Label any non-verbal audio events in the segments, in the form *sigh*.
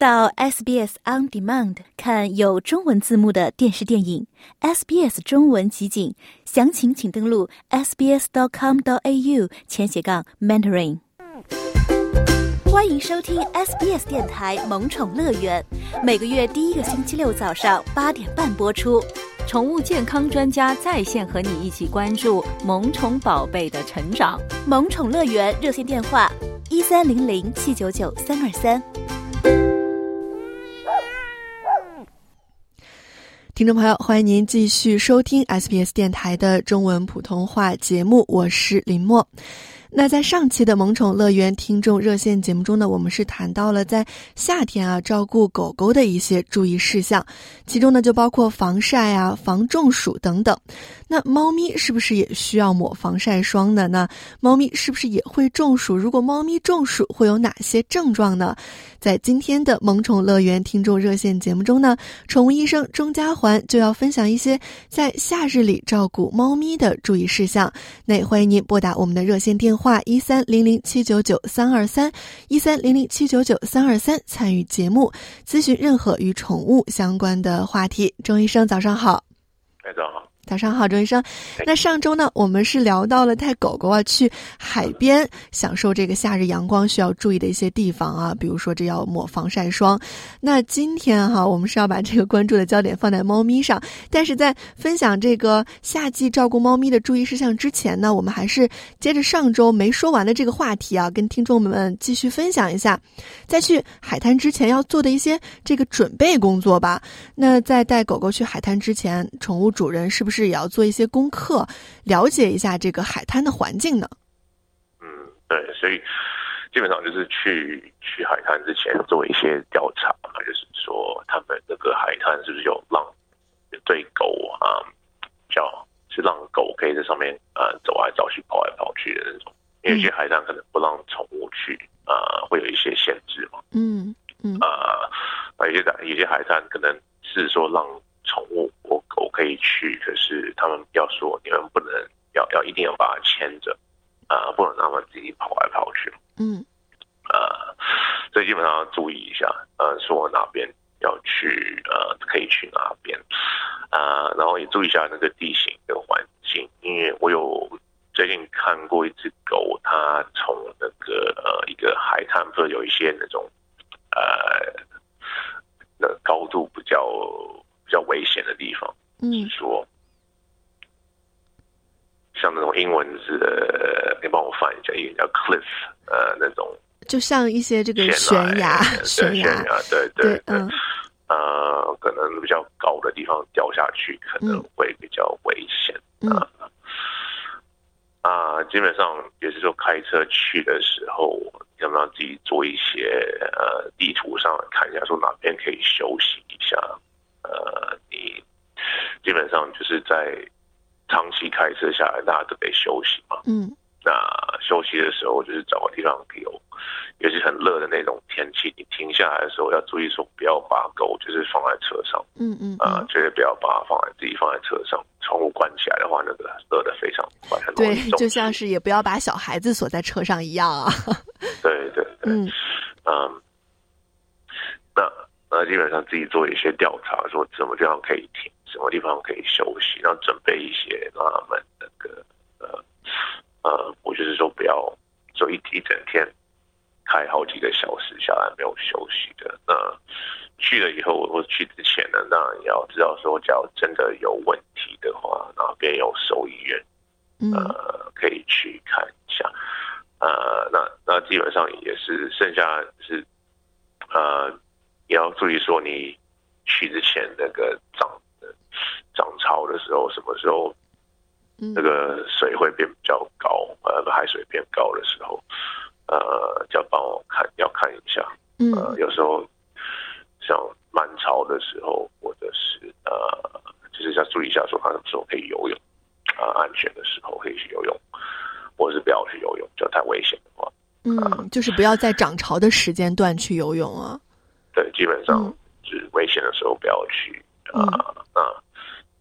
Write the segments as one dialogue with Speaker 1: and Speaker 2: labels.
Speaker 1: 到 SBS On Demand 看有中文字幕的电视电影 SBS 中文集锦，详情请登录 sbs dot com dot au 前斜杠 mentoring。欢迎收听 SBS 电台萌宠乐园，每个月第一个星期六早上八点半播出。
Speaker 2: 宠物健康专家在线和你一起关注萌宠宝贝的成长。
Speaker 1: 萌宠乐园热线电话：一三零零七九九三二三。
Speaker 3: 听众朋友，欢迎您继续收听 SBS 电台的中文普通话节目，我是林默。那在上期的萌宠乐园听众热线节目中呢，我们是谈到了在夏天啊照顾狗狗的一些注意事项，其中呢就包括防晒啊、防中暑等等。那猫咪是不是也需要抹防晒霜的呢？猫咪是不是也会中暑？如果猫咪中暑会有哪些症状呢？在今天的萌宠乐园听众热线节目中呢，宠物医生钟家环就要分享一些在夏日里照顾猫咪的注意事项。那也欢迎您拨打我们的热线电话话一三零零七九九三二三一三零零七九九三二三参与节目，咨询任何与宠物相关的话题。钟医生，早上好。
Speaker 4: 大家好。
Speaker 3: 早上好，周医生。那上周呢，我们是聊到了带狗狗啊去海边享受这个夏日阳光需要注意的一些地方啊，比如说这要抹防晒霜。那今天哈，我们是要把这个关注的焦点放在猫咪上。但是在分享这个夏季照顾猫咪的注意事项之前呢，我们还是接着上周没说完的这个话题啊，跟听众们继续分享一下，在去海滩之前要做的一些这个准备工作吧。那在带狗狗去海滩之前，宠物主人是不是？是也要做一些功课，了解一下这个海滩的环境呢。
Speaker 4: 嗯，对，所以基本上就是去去海滩之前做一些调查嘛，就是说他们那个海滩是不是有让对狗啊，叫是让狗可以在上面呃走来走去、跑来跑去的那种。因为有些海滩可能不让宠物去啊，会有一些限制嘛。
Speaker 3: 嗯嗯
Speaker 4: 啊，有些有些海滩可能是说让。宠物我狗可以去，可是他们要说你们不能要要一定要把它牵着啊，不能让它们自己跑来跑去。
Speaker 3: 嗯，
Speaker 4: 呃，所以基本上要注意一下，呃，说哪边要去，呃，可以去哪边啊，然后也注意一下那个地形跟环境，因为我有最近看过一只狗，它从那个呃一个海滩，或者有一些那种呃那高度比较。比较危险的地方，
Speaker 3: 嗯，
Speaker 4: 说像那种英文字的，你帮我翻一下，英文叫 cliff，呃，那种
Speaker 3: 就像一些这个悬崖，
Speaker 4: 悬
Speaker 3: 崖，
Speaker 4: 对 *laughs* 对
Speaker 3: 对，
Speaker 4: 呃，可能比较高的地方掉下去可能会比较危险啊。啊，基本上也是说开车去的时候，要不要自己做一些呃地图上看一下，说哪边可以休息一下。呃，你基本上就是在长期开车下来，大家都得休息嘛。
Speaker 3: 嗯，
Speaker 4: 那休息的时候，就是找个地方有，尤其很热的那种天气，你停下来的时候要注意说，不要把狗就是放在车上。
Speaker 3: 嗯嗯，
Speaker 4: 啊，绝对不要把它放在自己放在车上，窗户关起来的话，那个热的非常快，很
Speaker 3: 对，就像是也不要把小孩子锁在车上一样啊。
Speaker 4: 对对对，
Speaker 3: 嗯
Speaker 4: 嗯，那。那基本上自己做一些调查，说什么地方可以停，什么地方可以休息，然后准备一些让他们那个呃呃，我就是说不要就一一整天开好几个小时下来没有休息的。那去了以后，我去之前呢，那也要知道说，假如真的有问题的话，那边有兽医院，呃，可以去看一下。呃，那那基本上也是剩下是呃。也要注意说，你去之前那个涨涨潮的时候，什么时候那个水会变比较高，呃，海水变高的时候，呃，就要帮我看，要看一下。呃，有时候像满潮的时候，或者是呃，就是要注意一下，说他什么时候可以游泳，啊，安全的时候可以去游泳，或者是不要去游泳，就太危险的话，
Speaker 3: 嗯，就是不要在涨潮的时间段去游泳啊。
Speaker 4: 对，基本上是危险的时候不要去啊啊，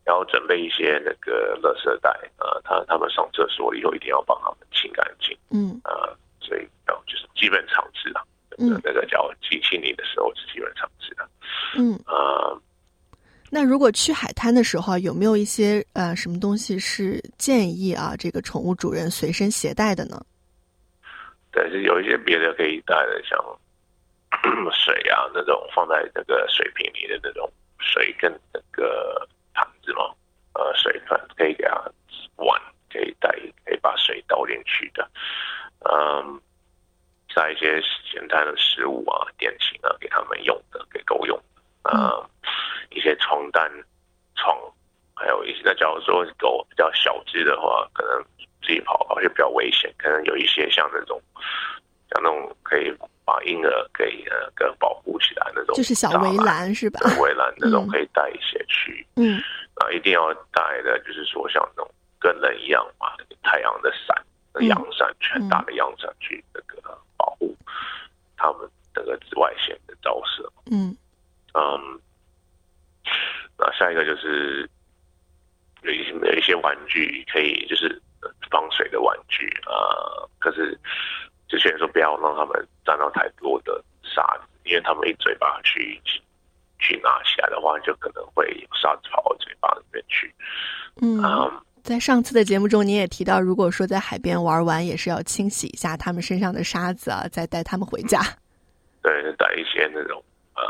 Speaker 4: 然后准备一些那个垃圾袋啊，他他们上厕所以后一定要帮他们清干净。
Speaker 3: 嗯
Speaker 4: 啊，所以然后就是基本常识啊。
Speaker 3: 嗯
Speaker 4: 那个叫机器泥的时候，是基本常识啊。
Speaker 3: 嗯，
Speaker 4: 啊，
Speaker 3: 那如果去海滩的时候，有没有一些呃什么东西是建议啊这个宠物主人随身携带的呢？
Speaker 4: 对是有一些别的可以带的，像 *clears throat* 水啊那种放在那个水瓶里的那种水跟那个盘子嘛，呃，水盆可以给它碗可以带，可以把水倒进去的。嗯，带一些简单的食物啊、点心啊给他们用的，给狗用的。嗯，一些床单、床，还有一些那假如说狗比较小只的话，可能自己跑跑就比较危险，可能有一些像那种像那种可以把婴儿给呃跟保护起来那种，
Speaker 3: 就是小围栏是吧？
Speaker 4: 围栏那种
Speaker 3: 嗯
Speaker 4: 可以带一些去。
Speaker 3: 嗯
Speaker 4: 啊，一定要带的，就是说像那种跟人一样嘛，太阳的伞、
Speaker 3: 嗯
Speaker 4: 阳伞，全大的阳伞去那个保护他们那个紫外线的照射。
Speaker 3: 嗯
Speaker 4: 嗯，那下一个就是有一些有一些玩具可以就是呃防水的玩具啊、呃可是之前说不要让他们沾到太多的沙子，因为他们一嘴巴去去拿起来的话，就可能会有沙子跑到嘴巴里面去。
Speaker 3: 嗯，
Speaker 4: 嗯，
Speaker 3: 在上次的节目中，你也提到，如果说在海边玩完，也是要清洗一下他们身上的沙子啊，再带他们回家。*laughs*
Speaker 4: 对，带一些那种呃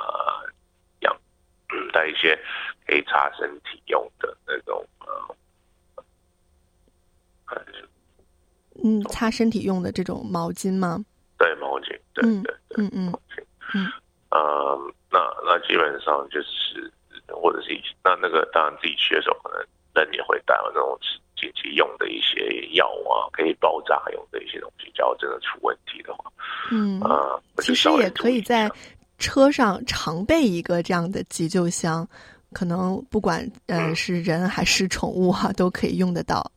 Speaker 4: 养，嗯，带一些可以擦身体用的那种呃，呃
Speaker 3: 嗯，擦身体用的这种毛巾吗？
Speaker 4: 对毛巾，对
Speaker 3: 嗯
Speaker 4: 对对，
Speaker 3: 嗯嗯。嗯
Speaker 4: 呃，那那基本上就是，或者是那那个，当然自己去的时候，可能人也会带有那种紧急用的一些药啊，可以爆炸用的一些东西，只要真的出问题的话，
Speaker 3: 嗯，
Speaker 4: 啊、
Speaker 3: 其实也可以在车上常备一个这样的急救箱，可能不管呃
Speaker 4: 嗯
Speaker 3: 是人还是宠物哈、都可以用得到。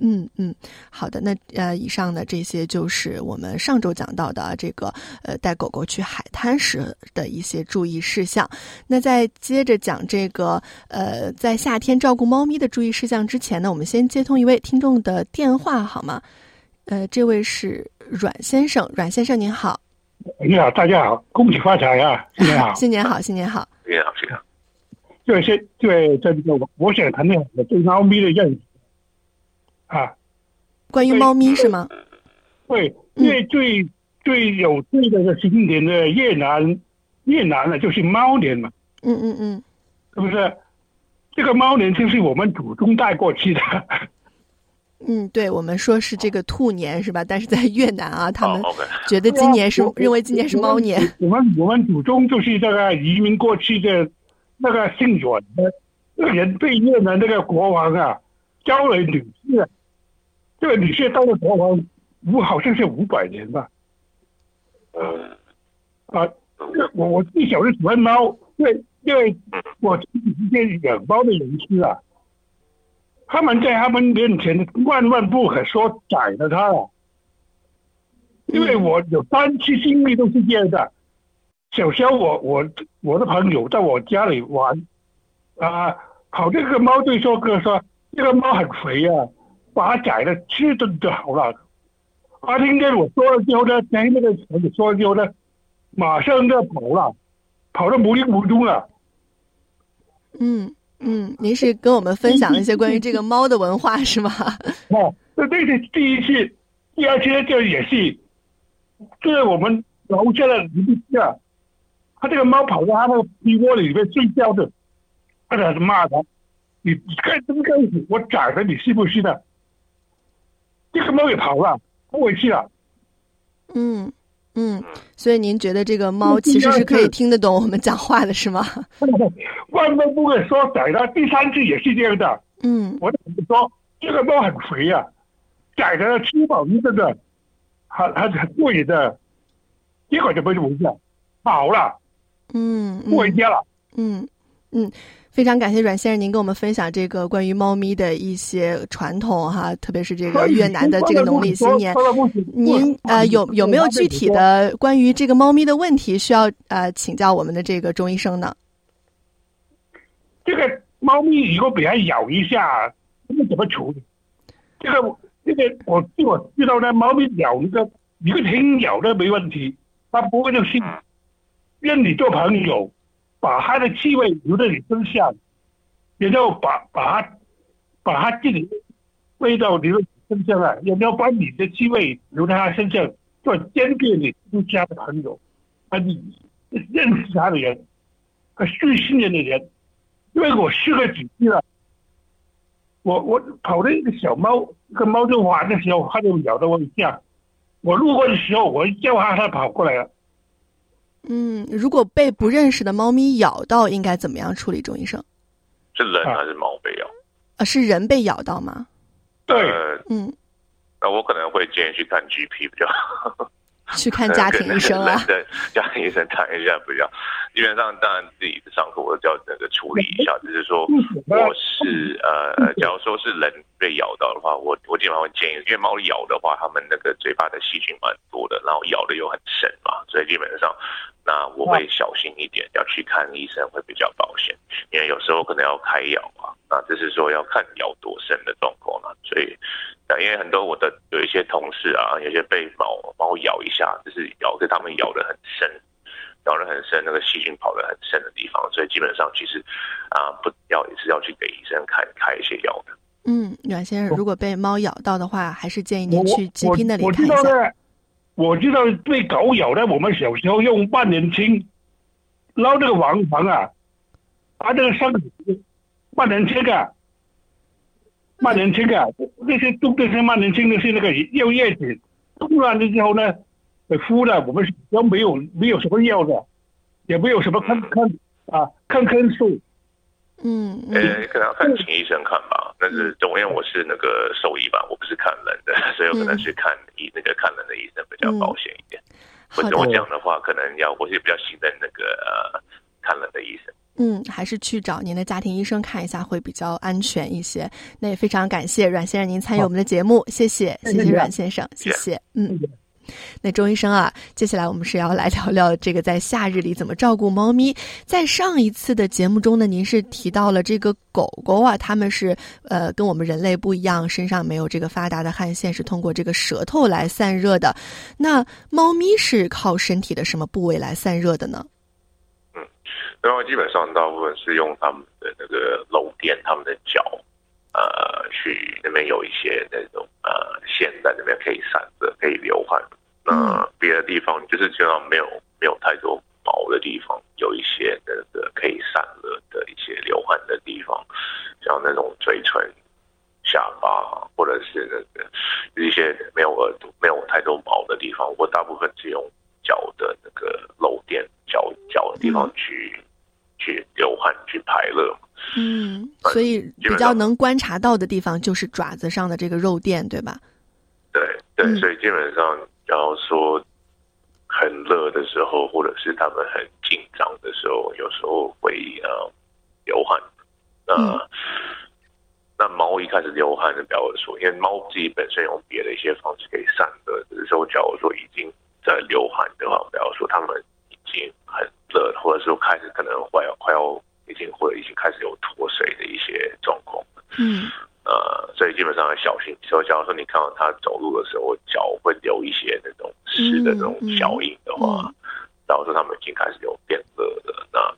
Speaker 3: 嗯嗯，好的，那呃，以上的这些就是我们上周讲到的啊这个呃带狗狗去海滩时的一些注意事项。那在接着讲这个呃在夏天照顾猫咪的注意事项之前呢，我们先接通一位听众的电话好吗？呃，这位是阮先生，阮先生您好，
Speaker 5: 你好，大家好，恭喜发财啊！*laughs* 新年好。
Speaker 3: 新年好，新年好。
Speaker 4: 非常非常，
Speaker 5: 对，是，对，这个我我想谈谈我对猫咪的认识啊。
Speaker 3: 关于猫咪是吗？
Speaker 5: 对，
Speaker 3: 嗯
Speaker 5: 因为最、最有趣的个新年的越南，越南呢就是猫年嘛，
Speaker 3: 嗯嗯嗯
Speaker 5: 是不是？这个猫年就是我们祖宗带过去的，
Speaker 3: 嗯，对我们说是这个兔年是吧？但是在越南啊，他们觉得今年是
Speaker 5: 我
Speaker 3: 认为今年是猫年。
Speaker 5: 我们我们祖宗就是这个移民过去的那个姓阮的那个人对越南那个国王啊交了女婿啊，这个女婿当了国王五好像是五百年吧。
Speaker 4: 嗯。
Speaker 5: 啊，这我我最小是喜欢猫，因为因为我自己是些养猫的人士啊，他们在他们面前万万不可说宰了他。啊，因为我有三次经历都是这样的。小时候我我我的朋友在我家里玩，啊，跑这个猫对说哥说这个猫很肥啊，把它宰了吃顿就好了。他听见我说了之后呢，听那个朋友说了之后呢，马上就跑了，跑到无影无踪了。
Speaker 3: 嗯嗯，您是跟我们分享一些关于这个猫的文化是吗？*laughs*
Speaker 5: 哦，那这是第一次，第二次呢，这也是，就是我们楼下的邻居啊，他这个猫跑到他那个被窝里面睡觉的，他在骂他，你你看这个样子，我宰了你是不是的？这个猫也跑了，不回去了。
Speaker 3: 嗯嗯，所以您觉得这个猫其实是可以听得懂我们讲话的是吗？*laughs*
Speaker 5: 万万不会说宰了，第三次也是这样的。
Speaker 3: 嗯
Speaker 5: 我怎么说这个猫很肥啊，宰了吃饱一顿的，还还很贵的，结果就没回事，跑了，
Speaker 3: 嗯
Speaker 5: 不回家了。
Speaker 3: 嗯嗯，非常感谢阮先生您跟我们分享这个关于猫咪的一些传统哈，特别是这个越南的这个农历新年。您呃有有没有具体的关于这个猫咪的问题需要呃请教我们的这个钟医生呢？
Speaker 5: 这个猫咪如果被它咬一下，这个怎么处理？这个这个我据我知道呢，猫咪咬一个一个轻咬的没问题，它不会就是认你做朋友，把它的气味留在你身上，也就把把它把它自己味道留在你身上啊，然后把你的气味留在他身上，做坚定你私家的朋友，啊，你认识他的人，和最信任的人，因为我试过几次了。我我跑了一个小猫，跟猫在玩的时候，它就咬到我一下。我路过的时候，我一叫它，它跑过来了。
Speaker 3: 嗯，如果被不认识的猫咪咬到，应该怎么样处理？钟医生，
Speaker 4: 是人还是猫被咬？
Speaker 3: 啊，是人被咬到吗？
Speaker 5: 对，
Speaker 3: 嗯，
Speaker 4: 那我可能会建议去看 GP 比较好。*laughs*
Speaker 3: 去看家庭医生啊，*laughs*
Speaker 4: 对，家庭医生看一下比较。基本上，当然自己的伤口我都叫那个处理一下，就是说，我是呃，假如说是人被咬到的话，我我基本上会建议，因为猫咬的话，它们那个嘴巴的细菌蛮多的，然后咬的又很深嘛，所以基本上，那我会小心一点，要去看医生会比较保险，因为有时候可能要开药啊，那就是说要看咬多深的状况嘛，所以。那因为很多我的有一些同事啊，有些被猫猫咬一下，就是咬在他们咬的很深，咬的很深，那个细菌跑得很深的地方，所以基本上其实啊，不要也是要去给医生看开一些药的。
Speaker 3: 嗯，阮先生，如果被猫咬到的话，还是建议您去 GP 那里看一
Speaker 5: 下。我知道被狗咬的，我们小时候用万年青捞这个王房啊，把这个伤口万年青啊。万年青啊，那些种的是万年青的是那个药叶子，种完了之后呢，敷了，我们都没有没有什么药的，也没有什么抗抗啊抗生素。
Speaker 3: 嗯，
Speaker 4: 呃，可能要看请医生看吧。但是总因为我是那个兽医吧，我不是看人的，*laughs* 所以我可能去看医那个看人的医生比较保险一点。或者我讲的话，可能要我是比较信任那个呃看人的医生。
Speaker 3: 嗯，还是去找您的家庭医生看一下会比较安全一些。那也非常感谢阮先生您参与我们的节目，谢谢，谢谢阮先生，谢谢。嗯，那周医生啊，接下来我们是要来聊聊这个在夏日里怎么照顾猫咪。在上一次的节目中呢，您是提到了这个狗狗啊，它们是呃跟我们人类不一样，身上没有这个发达的汗腺，是通过这个舌头来散热的。那猫咪是靠身体的什么部位来散热的呢？
Speaker 4: 然后基本上大部分是用他们的那个漏电，他们的脚，呃，去那边有一些那种呃线在那边可以散热，可以流汗。那别的地方就是基本上没有没有太多毛的地方，有一些那个可以散热的一些流汗的地方，像那种嘴唇、下巴，或者是那个一些没有耳朵、没有太多毛的地方，我大部分是用脚的那个漏电脚脚的地方去。去流汗去排热，
Speaker 3: 嗯，所以比较能观察到的地方就是爪子上的这个肉垫，对吧？
Speaker 4: 对对，所以基本上，然后说很热的时候，或者是他们很紧张的时候，有时候会呃流汗。那那猫一开始流汗，就表示说，因为猫自己本身用别的一些方式可以散热，只是说，假如说已经在流汗的话，表示说他们已经很。热，或者是开始可能快要快要已经或者已经开始有脱水的一些状况。
Speaker 3: 嗯，
Speaker 4: 呃，所以基本上要小心。所以假如说你看到他走路的时候脚会留一些那种湿的那种脚印的话，然后说他们已经开始有变热的。那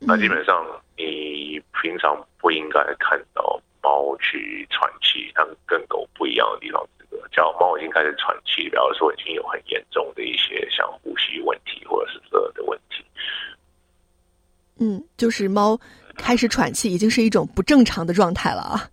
Speaker 4: 那基本上你平常不应该看到猫去喘气，它跟狗不一样的地方。这个叫猫已经开始喘气，表示说已经有很严重的一些像呼吸问题或者是热的问题。
Speaker 3: 嗯，就是猫开始喘气，已经是一种不正常的状态了啊。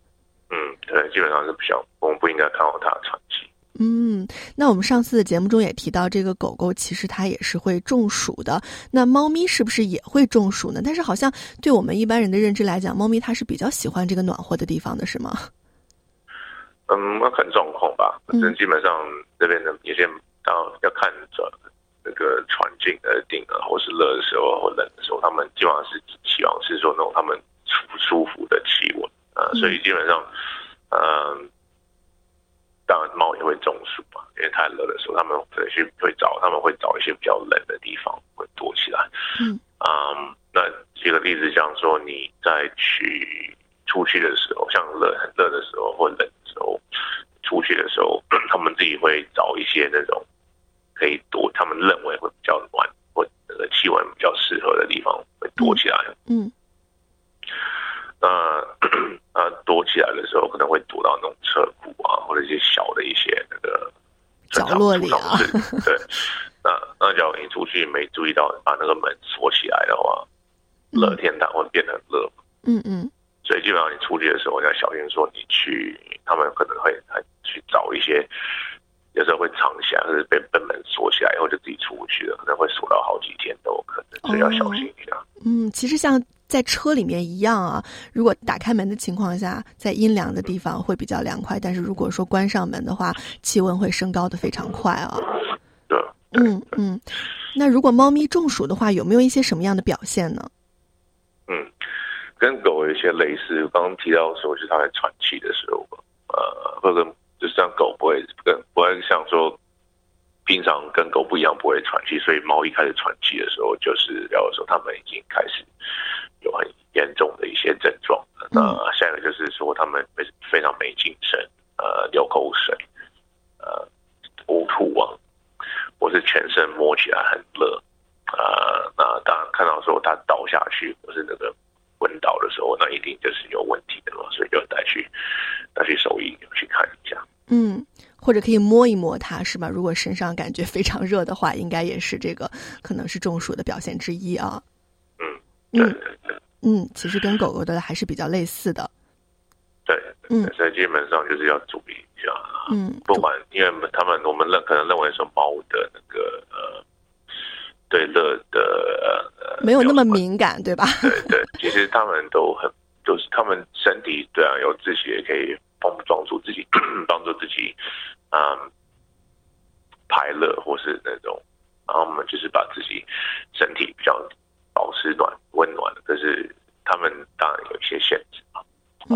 Speaker 4: 基本上是不想，我们不应该看好它喘气。
Speaker 3: 嗯，那我们上次的节目中也提到，这个狗狗其实它也是会中暑的。那猫咪是不是也会中暑呢？但是好像对我们一般人的认知来讲，猫咪它是比较喜欢这个暖和的地方的，是吗？
Speaker 4: 嗯，要看状况吧。反正基本上这边的有些，当要看着那个环境而定啊，或是热的时候或冷的时候，他们基本上是希望是说那种他们舒舒服的气温啊。所以基本上，嗯，当然猫也会中暑嘛，因为太热的时候，他们可能去会找，他们会找一些比较冷的地方会躲起来。
Speaker 3: 嗯，
Speaker 4: 啊，那举个例子，像说你在去出去的时候，像热很热的时候或冷的。时候出去的时候，*clears throat* 他们自己会找一些那种可以躲，他们认为会比较暖或那个气温比较适合的地方会躲起来。
Speaker 3: 嗯，
Speaker 4: 那那躲起来的时候，可能会躲到那种车库啊，或者一些小的一些那个
Speaker 3: 角落里啊。
Speaker 4: 对，那那假如你出去没注意到把那个门锁起来的话，热天它会变得很热。
Speaker 3: 嗯嗯。
Speaker 4: 所以基本上你出去的时候，你要小心说你去，他们可能会去找一些，有时候会藏起来，或者被被门锁起来，以后就自己出不去了，可能会锁到好几天都有可能，所以要小心一下。
Speaker 3: 嗯，其实像在车里面一样啊，如果打开门的情况下，在阴凉的地方会比较凉快，但是如果说关上门的话，气温会升高的非常快啊。
Speaker 4: 对。
Speaker 3: 嗯嗯，那如果猫咪中暑的话，有没有一些什么样的表现呢？
Speaker 4: 嗯。跟狗有一些类似，刚刚提到说是它在喘气的时候，呃，或者就像狗不会跟不会像说平常跟狗不一样不会喘气，所以猫一开始喘气的时候，就是要说它们已经开始有很严重的一些症状。那下一个就是说他们非非常没精神，呃，流口水，呃，呕吐啊，或是全身摸起来很热，呃，那当然看到说他倒下去或是那个。昏倒的时候，那一定就是有问题的嘛，所以就带去带去兽医去看一下。
Speaker 3: 嗯，或者可以摸一摸它，是吧？如果身上感觉非常热的话，应该也是这个可能是中暑的表现之一啊。
Speaker 4: 嗯，嗯
Speaker 3: 嗯，其实跟狗狗的还是比较类似的。
Speaker 4: 对，嗯，所以基本上就是要注意一下。
Speaker 3: 嗯，
Speaker 4: 不管因为他们我们认可能认为说猫的那个呃。对热的呃
Speaker 3: 没有那么敏感，对吧？
Speaker 4: 对对，其实他们都很，就是他们身体对啊，有自己也可以帮帮助自己，*clears throat* 帮助自己，嗯，排热或是那种，然后我们就是把自己身体比较保持暖温暖的，可是他们当然有一些限制嘛，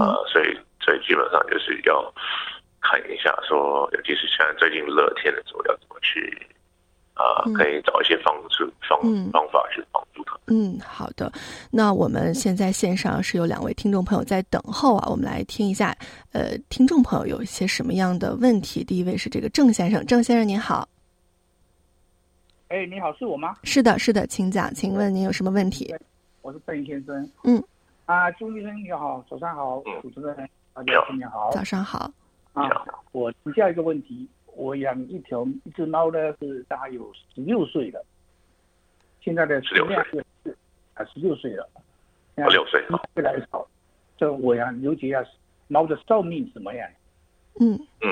Speaker 4: 啊，所以所以基本上就是要看一下，说尤其是现在最近热天的时候，要怎么去。啊，可以找一些方式方方法去帮助他。
Speaker 3: 嗯，好的。那我们现在线上是有两位听众朋友在等候啊，我们来听一下。呃，听众朋友有一些什么样的问题？第一位是这个郑先生，郑先生您好。
Speaker 6: 哎，你好，是我吗？
Speaker 3: 是的，是的，请讲，请问您有什么问题？
Speaker 6: 我是邓先生。
Speaker 3: 嗯。
Speaker 6: 啊，朱医生你好，早上好，主持人大家新年好，
Speaker 3: 早上好。
Speaker 6: 啊，我请教一个问题。我养一条一只猫呢，是大概有十六岁了，现在的数量是啊十六岁了，
Speaker 4: 十六岁
Speaker 6: 越来越少。这我想了解一下猫的寿命怎么样？
Speaker 3: 嗯
Speaker 4: 嗯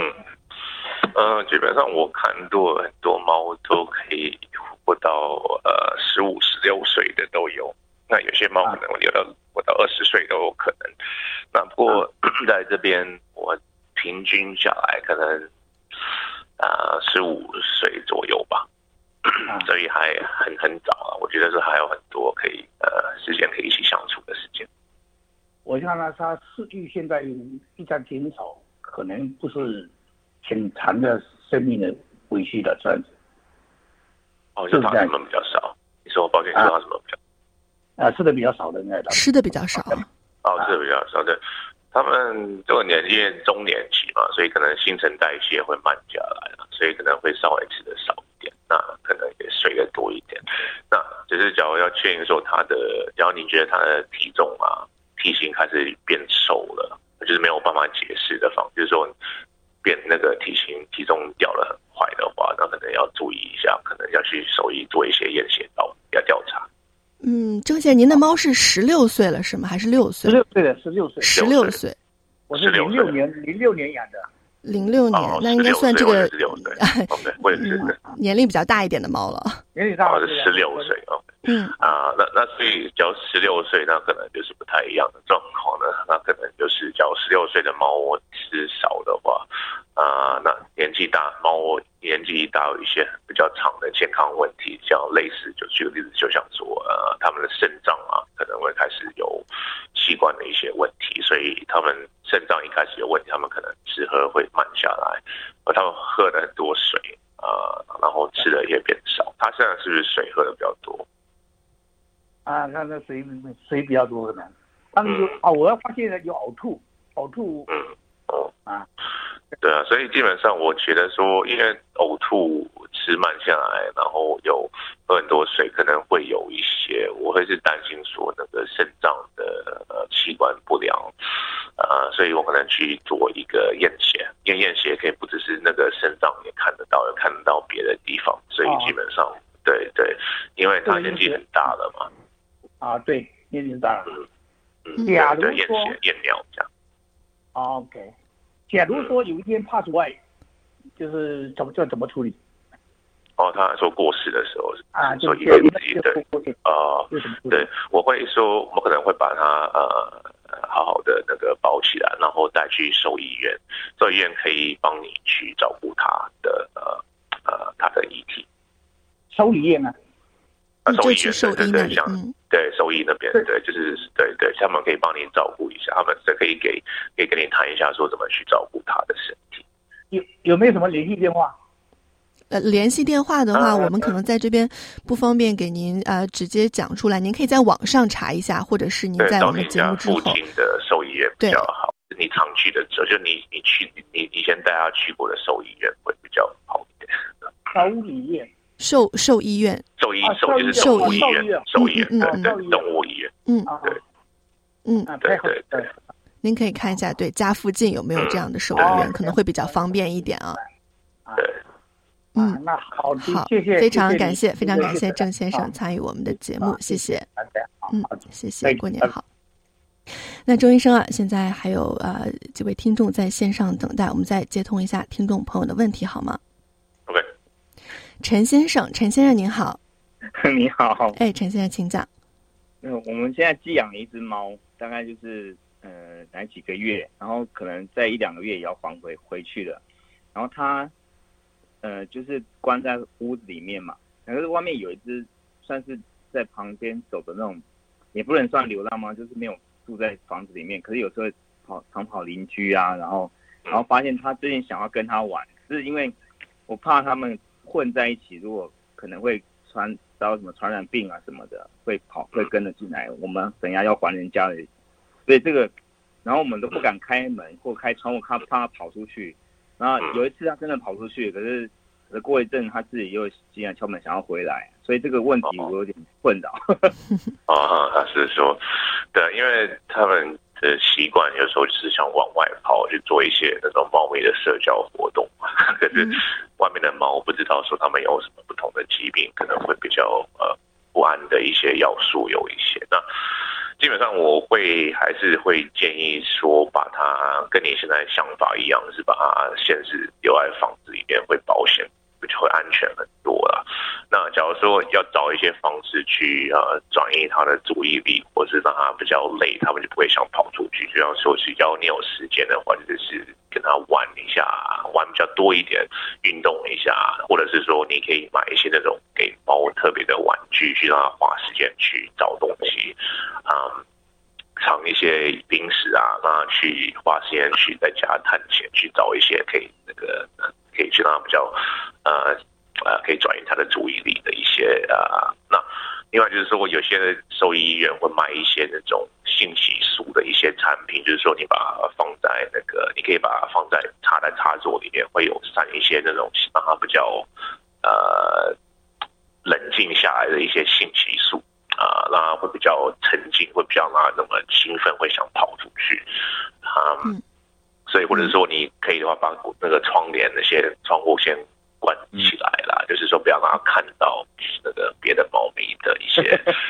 Speaker 4: 呃，基本上我看多很多猫都可以活到呃十五十六岁的都有，那有些猫可能有到活到二十岁都有可能。那不过在这边我平均下来可能。啊，十五岁左右吧，所以还很很早啊。我觉得是还有很多可以呃时间可以一起相处的时间。
Speaker 6: 我看到他数据现在一在减少，可能不是挺长的生命的维系的这样子。
Speaker 4: 哦，就他什么比较少？你说我抱歉，说他什么比较？
Speaker 6: 啊，吃的比较少的应该。
Speaker 3: 吃的比较少。
Speaker 4: 哦，吃的比较少的。他们这个年纪中年期嘛，所以可能新陈代谢会慢下来了，所以可能会稍微吃的少一点，那可能也睡得多一点。那只是假如要确认说他的，假如你觉得他的体重啊、体型开始变瘦了，就是没有办法解释的方，就是说变那个体型体重掉了很快的话，那可能要注意一下，可能要去兽医做一些验血到要调查。
Speaker 3: 嗯，郑先生，您的猫是十六岁了是吗？还是六岁？
Speaker 6: 十六岁的，十六岁。
Speaker 3: 十六岁，
Speaker 6: 我是零六年零六年养的。
Speaker 3: 零六年，那应该算这个 *laughs* 年龄比较大一点的猫了。
Speaker 6: 年龄大
Speaker 4: 是十六岁啊。
Speaker 3: 嗯
Speaker 4: 啊，那那所以，只要十六岁，那可能就是不太一样的状况呢。那可能就是，只要十六岁的猫吃少的话，啊，那年纪大猫年纪大有一些比较长的健康问题，像类似，就举个例子，就像说，呃，他们的肾脏啊，可能会开始有器官的一些问题，所以他们肾脏一开始有问题，他们可能吃喝会慢下来，而他们喝了很多水啊，然后吃的也变少。他现在是不是水喝的比较多？
Speaker 6: 啊，那那水水比较多的，但是有啊，我要发现了有呕吐，呕吐，
Speaker 4: 嗯，哦，
Speaker 6: 啊，
Speaker 4: 对啊，所以基本上我觉得说，因为呕吐吃慢下来，然后有喝很多水，可能会有一些，我会是担心说那个肾脏的呃器官不良，啊，所以我可能去做一个验血，因为验血可以不只是那个肾脏也看得到，也看得到别的地方，所以基本上对对，因为他年纪很大了嘛，
Speaker 6: 啊对，年纪大了，
Speaker 4: 嗯嗯，
Speaker 6: 假如
Speaker 4: 对，验
Speaker 6: 说
Speaker 4: 血验尿这样。
Speaker 6: OK，假如说有一天怕出外，就是怎么就怎么处理
Speaker 4: 哦，他说过世的时候是
Speaker 6: 啊？就
Speaker 4: 说一个自己对啊。
Speaker 6: 就怎么处理？
Speaker 4: 对，我会说，我们可能会把他呃好好的那个包起来，然后带去兽医院，兽医院可以帮你去照顾他的呃呃他的遗体。
Speaker 6: 手里验啊，
Speaker 4: 呃，兽医院对对对，像
Speaker 3: 嗯
Speaker 4: 对兽医那边
Speaker 6: 对
Speaker 4: 对，就是对对，他们可以帮您照顾一下，他们是可以给可以跟您谈一下说怎么去照顾他的身体。
Speaker 6: 有有没有什么联系电话？
Speaker 3: 呃，联系电话的话，
Speaker 4: 啊
Speaker 3: 我们可能在这边不方便给您呃直接讲出来，您可以在网上查一下，或者是您，在我们节目之后，
Speaker 4: 附近的兽医院比较好。你常去的时候，就你你去你你先带他去过的兽医院会比较好一点。
Speaker 6: 手里验
Speaker 3: 兽兽医院，
Speaker 6: 啊
Speaker 4: 兽医兽就是
Speaker 3: 兽医
Speaker 4: 动物医院，兽医院
Speaker 3: 嗯嗯
Speaker 4: 对
Speaker 6: 嗯。
Speaker 4: 对动物医院。
Speaker 3: 嗯。嗯，
Speaker 6: 啊，
Speaker 4: 对对对。
Speaker 3: 您可以看一下，对家附近有没有这样的兽医
Speaker 6: 哦
Speaker 3: 院，可能会比较方便一点啊。
Speaker 4: 对，
Speaker 3: 嗯
Speaker 6: 啊，那好
Speaker 3: 好，
Speaker 6: 谢谢，
Speaker 3: 非常感谢，非常感谢
Speaker 6: 谢
Speaker 3: 郑先生参与我们的节目，谢谢。嗯，谢谢，过年好。那钟医生啊，现在还有呃几位听众在线上等待，我们再接通一下听众朋友的问题好吗？陈先生，陈先生您好，*laughs*
Speaker 7: 你好，
Speaker 3: 哎，陈先生请讲。
Speaker 7: 那我们现在寄养了一只猫，大概就是呃来几个月，然后可能在一两个月也要还回回去了。然后它呃就是关在屋子里面嘛，可是外面有一只算是在旁边走的那种，也不能算流浪猫，就是没有住在房子里面，可是有时候跑常跑邻居啊，然后然后发现它最近想要跟它玩，是因为我怕他们混在一起，如果可能会传到什么传染病啊什么的，会跑会跟着进来，我们等一下要还人家的，所以这个，然后我们都不敢开门或开窗户，怕怕他跑出去。然后有一次他真的跑出去，可是可是过一阵他自己又进来敲门想要回来，所以这个问题我有点困扰。*laughs*
Speaker 4: 啊，他是说，对，因为他们的习惯有时候就是想往外跑去做一些那种冒昧的社交活动，可是外面的猫不知道说它们有什么不同的疾病，可能会比较呃不安的一些要素有一些。那基本上我会还是会建议说，把它跟你现在想法一样，是把它限制留在房子里面会保险，就会安全很多了。那假如说要找一些方式去呃转移他的注意力，或是让他比较累，他们就不会想跑出去。就像说是要你有时间的话，就是跟他玩一下，玩比较多一点，运动一下，或者是说你可以买一些那种给猫特别的玩具，去让他花时间去找东西，嗯。藏一些零食啊，让他去花时间去在家探险，去找一些可以那个可以去让他比较呃呃可以转移他的注意力的一些呃那另外就是说有些兽医医院会卖一些那种性激素的一些产品，就是说你把它放在那个你可以把它放在插在插座里面，会有散一些那种让它比较呃冷静下来的一些性激素。啊，让它会比较沉静，会比较让他那么兴奋，会想跑出去，啊、
Speaker 3: 嗯，
Speaker 4: 所以或者说你可以的话，把那个窗帘那些窗户先关起来啦，就是说不要让他看到那个别的猫咪的一些，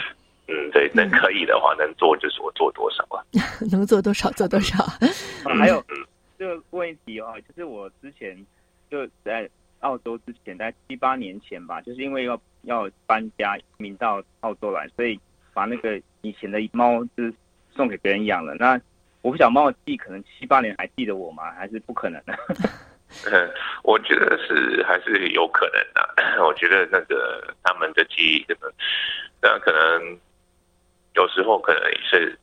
Speaker 4: *laughs* 嗯，对，能可以的话，能做就是我做多少啊，
Speaker 3: 能做多少做多少。
Speaker 7: 啊还有
Speaker 4: 嗯
Speaker 7: 这个问题哦，就是我之前就在澳洲之前，在七八年前吧，就是因为要要搬家移民到澳洲来，所以把那个以前的猫就是送给别人养了。那我不晓得猫的记可能七八年还记得我吗？还是不可能的？
Speaker 4: 嗯，*laughs* 我觉得是还是有可能的。*clears throat* 我觉得那个他们的记忆可能，那可能有时候可能是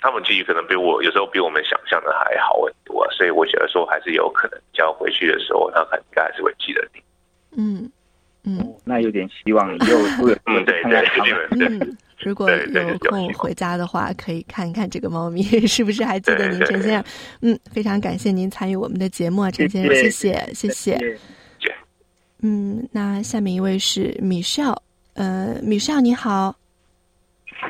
Speaker 4: 他们记忆可能比我有时候比我们想象的还好很多、啊，所以我觉得说还是有可能交回去的时候，他应该还是会记得你。
Speaker 3: 嗯嗯
Speaker 7: 那有点希望，以后会有
Speaker 4: 嗯，对
Speaker 7: 看
Speaker 4: 对。对
Speaker 3: 如果有空回家的话，可以看一看这个猫咪 *laughs* 是不是还记得您，陈先生。嗯，非常感谢您参与我们的节目啊，陈先生，谢
Speaker 7: 谢
Speaker 3: 谢谢谢。
Speaker 7: 谢
Speaker 4: 谢
Speaker 3: 嗯，那下面一位是米少，呃，米少你好，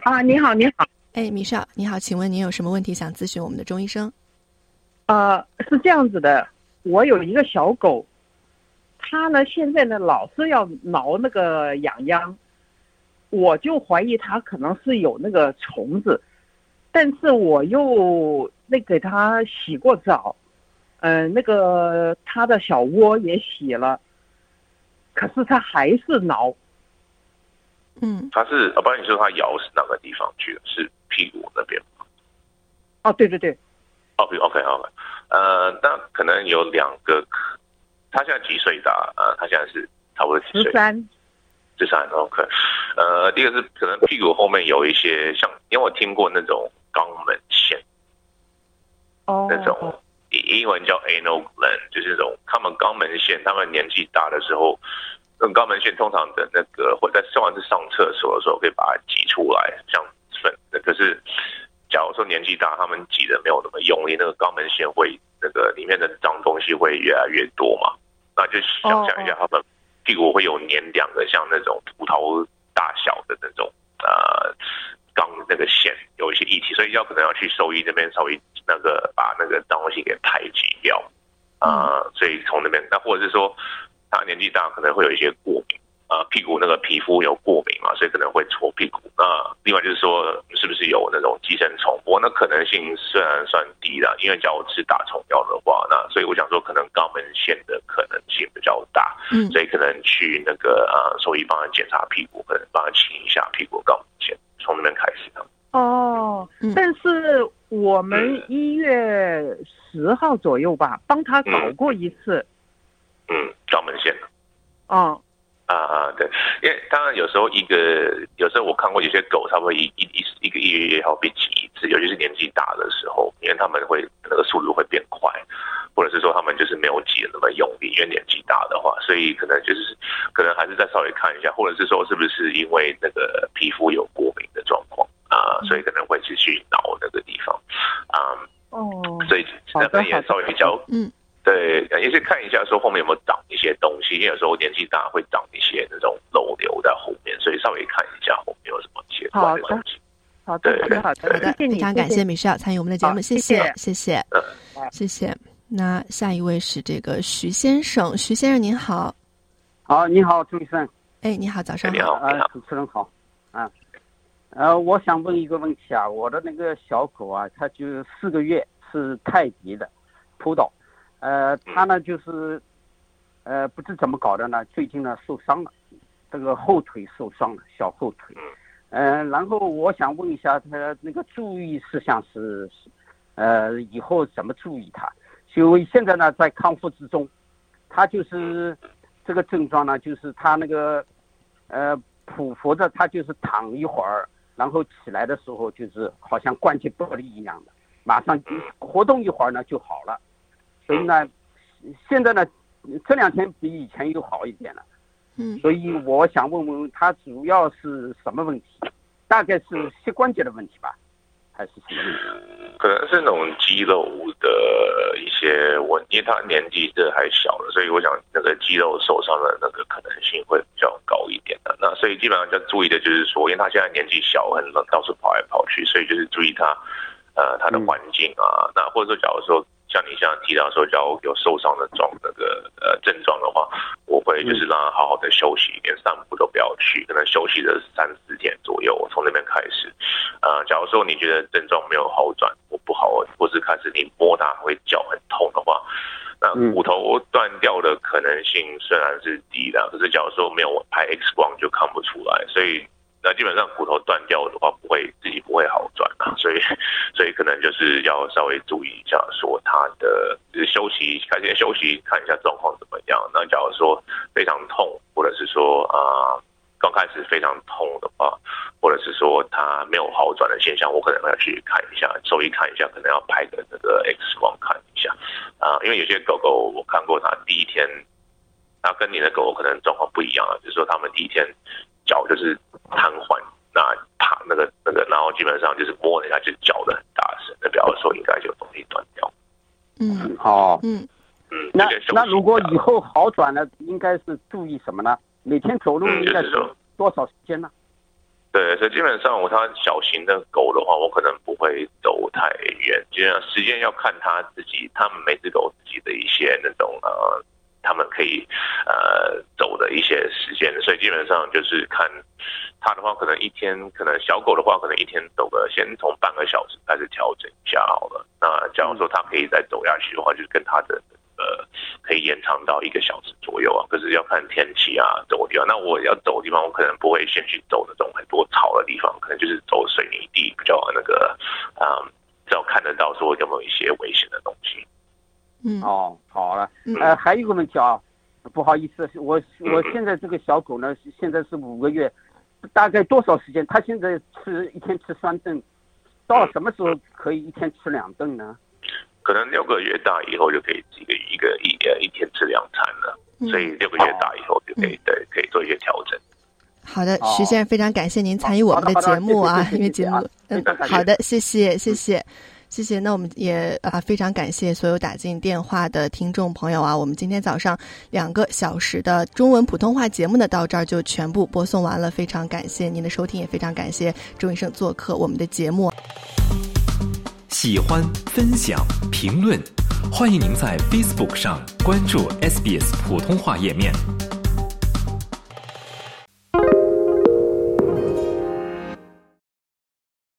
Speaker 8: 啊，你好，你好，
Speaker 3: 哎，米少你好，请问您有什么问题想咨询我们的钟医生？
Speaker 8: 呃，是这样子的，我有一个小狗，它呢现在呢老是要挠那个痒痒，我就怀疑他可能是有那个虫子，但是我又那给他洗过澡，嗯、那个他的小窝也洗了，可是他还是挠。
Speaker 3: 嗯
Speaker 4: 他是，我帮你说他咬是哪个地方去了？是屁股那边吗？
Speaker 8: 哦，对对对，
Speaker 4: 哦，OK OK，呃，那可能有两个，他现在几岁大？呃，他现在是差不多几岁？
Speaker 8: 十三，
Speaker 4: 十三 OK，呃，第一个是可能屁股后面有一些像，因为我听过那种肛门腺，
Speaker 8: 哦，
Speaker 4: 那种英英文叫 anal gland，就是那种他们肛门腺，他们年纪大的时候，那种肛门腺通常的那个会在上完是上厕所的时候可以把它挤出来，像粉的。可是假如说年纪大，他们挤的没有那么用力，那个肛门腺会那个里面的脏东西会越来越多嘛，那就想象一下，他们屁股会有黏两个像那种葡萄大小的那种呃肛那个线有一些异体，所以要可能要去兽医那边稍微那个把那个脏东西给排挤掉啊、呃所以从那边那或者是说他年纪大可能会有一些过敏。啊，屁股那个皮肤有过敏嘛，所以可能会搓屁股。那另外就是说，是不是有那种寄生虫？不过那可能性虽然算低了，因为假如吃打虫药的话，那所以我想说，可能肛门腺的可能性比较大。
Speaker 3: 嗯
Speaker 4: 所以可能去那个呃兽医帮他检查屁股，可能帮他清一下屁股肛门腺，从那边开始的。
Speaker 8: 哦
Speaker 3: 嗯，
Speaker 8: 但是我们一月十号左右吧，帮他搞过一次，
Speaker 4: 嗯，肛门腺的。
Speaker 8: 啊、
Speaker 4: 啊、对，因为当然有时候一个，有时候我看过有些狗，差不多一一一一个月也好被挤一次，尤其是年纪大的时候，因为他们会那个速度会变快，或者是说他们就是没有挤的那么用力，因为年纪大的话，所以可能就是可能还是再稍微看一下，或者是说是不是因为那个皮肤有过敏的状况啊、所以可能会是去挠那个地方啊、
Speaker 8: 哦，
Speaker 4: 所以那边也稍微比较
Speaker 3: 嗯
Speaker 4: 对，也是看一下说后面有没有长一些东西，因为有时候年纪大会长一些那种肉瘤在后面，所以稍微看一下后面有什么结怪的东西。
Speaker 8: 好的，好的，好的，
Speaker 3: 好的，
Speaker 8: 谢谢。你，
Speaker 3: 非常感
Speaker 8: 谢
Speaker 3: 米少参与我们的节目，
Speaker 8: 好
Speaker 3: 谢
Speaker 8: 谢谢。
Speaker 3: 谢谢。
Speaker 4: 嗯。
Speaker 3: 谢谢。那下一位是这个徐先生，徐先生您好，
Speaker 9: 好，你好，朱医生，
Speaker 3: 哎，你好，早上
Speaker 4: 好，你
Speaker 9: 呃
Speaker 4: 好，，
Speaker 9: 主持人好，啊，呃，我想问一个问题啊，我的那个小狗啊，它就四个月，是泰迪的，扑倒，呃，他呢就是，呃，不知怎么搞的呢，最近呢受伤了，这个后腿受伤了，小后腿，嗯、然后我想问一下他那个注意事项是，呃，以后怎么注意它？因为现在呢在康复之中，他就是这个症状呢，就是他那个呃匍匐着，他就是躺一会儿，然后起来的时候就是好像关节剥离一样的，马上活动一会儿呢就好了。所以呢，现在呢这两天比以前又好一点了。
Speaker 3: 嗯
Speaker 9: 所以我想问问他主要是什么问题？大概是膝关节的问题吧，还是什么问题？
Speaker 4: 可能是那种肌肉的一些问题，因为他年纪这还小了，所以我想那个肌肉受伤的那个可能性会比较高一点的。那所以基本上要注意的就是说，因为他现在年纪小，很冷，到处跑来跑去，所以就是注意他呃他的环境啊，那或者说假如说像你像提到说，假如有受伤的状那个呃症状的话，我会就是让他好好的休息，连散步都不要去，可能休息的三四天左右，我从那边开始。呃，假如说你觉得症状没有好转或不好，或是开始你摸它会脚很痛的话，那骨头断掉的可能性虽然是低的，可是假如说没有拍 X 光就看不出来，所以那基本上骨头断掉的话不会自己不会好转啊，所以所以可能就是要稍微注意一下，说他的就是休息，开先休息看一下状况怎么样。那假如说非常痛，或者是说啊。刚开始非常痛的话，或者是说它没有好转的现象，我可能要去看一下，稍微看一下，可能要拍个那个 X 光看一下啊、因为有些狗狗我看过，它第一天，它跟你的狗可能状况不一样啊，就是说它们第一天脚就是瘫痪，那爬那个那个，然后基本上就是摸了一下就叫的很大声，那表示说应该就有东西断掉。
Speaker 3: 嗯
Speaker 9: 好，
Speaker 3: 嗯
Speaker 4: 嗯，
Speaker 9: 那那如果以后好转了，应该是注意什么呢？每天走路
Speaker 4: 嗯
Speaker 9: 应该是
Speaker 4: 就是说
Speaker 9: 多少时间呢？
Speaker 4: 对，所以基本上我它小型的狗的话，我可能不会走太远，基本上时间要看它自己，它们每只狗自己的一些那种呃，他们可以呃走的一些时间，所以基本上就是看它的话，可能一天，可能小狗的话，可能一天走个先从半个小时开始调整一下好了。那假如说它可以再走下去的话，就是跟它的呃可以延长到一个小时左右啊，可是要看天气啊，走的地方。那我要走的地方，我可能不会先去走那种很多草的地方，可能就是走水泥地，比较那个，嗯，至少看得到说有没有一些危险的东西。
Speaker 3: 嗯。
Speaker 9: 哦，好了，
Speaker 3: 嗯。
Speaker 9: 呃，还有一个问题啊，不好意思，我我
Speaker 4: 嗯
Speaker 9: 现在这个小狗呢，现在是五个月，大概多少时间？它现在吃一天吃三顿，到什么时候可以一天吃两顿呢？
Speaker 4: 可能六个月大以后就可以一个一个一呃一天吃两餐了，所以六个月大以后就可以对可以做一些调整。
Speaker 3: 好的，
Speaker 9: 哦。
Speaker 3: 徐先生，非常感谢您参与我们的节目啊因为节目嗯好的，谢谢，谢谢。谢谢，那我们也啊非常感谢所有打进电话的听众朋友啊，我们今天早上两个小时的中文普通话节目呢，到这儿就全部播送完了，非常感谢您的收听，也非常感谢周医生做客我们的节目。
Speaker 10: 喜欢、分享、评论，欢迎您在 Facebook 上关注 SBS 普通话页面。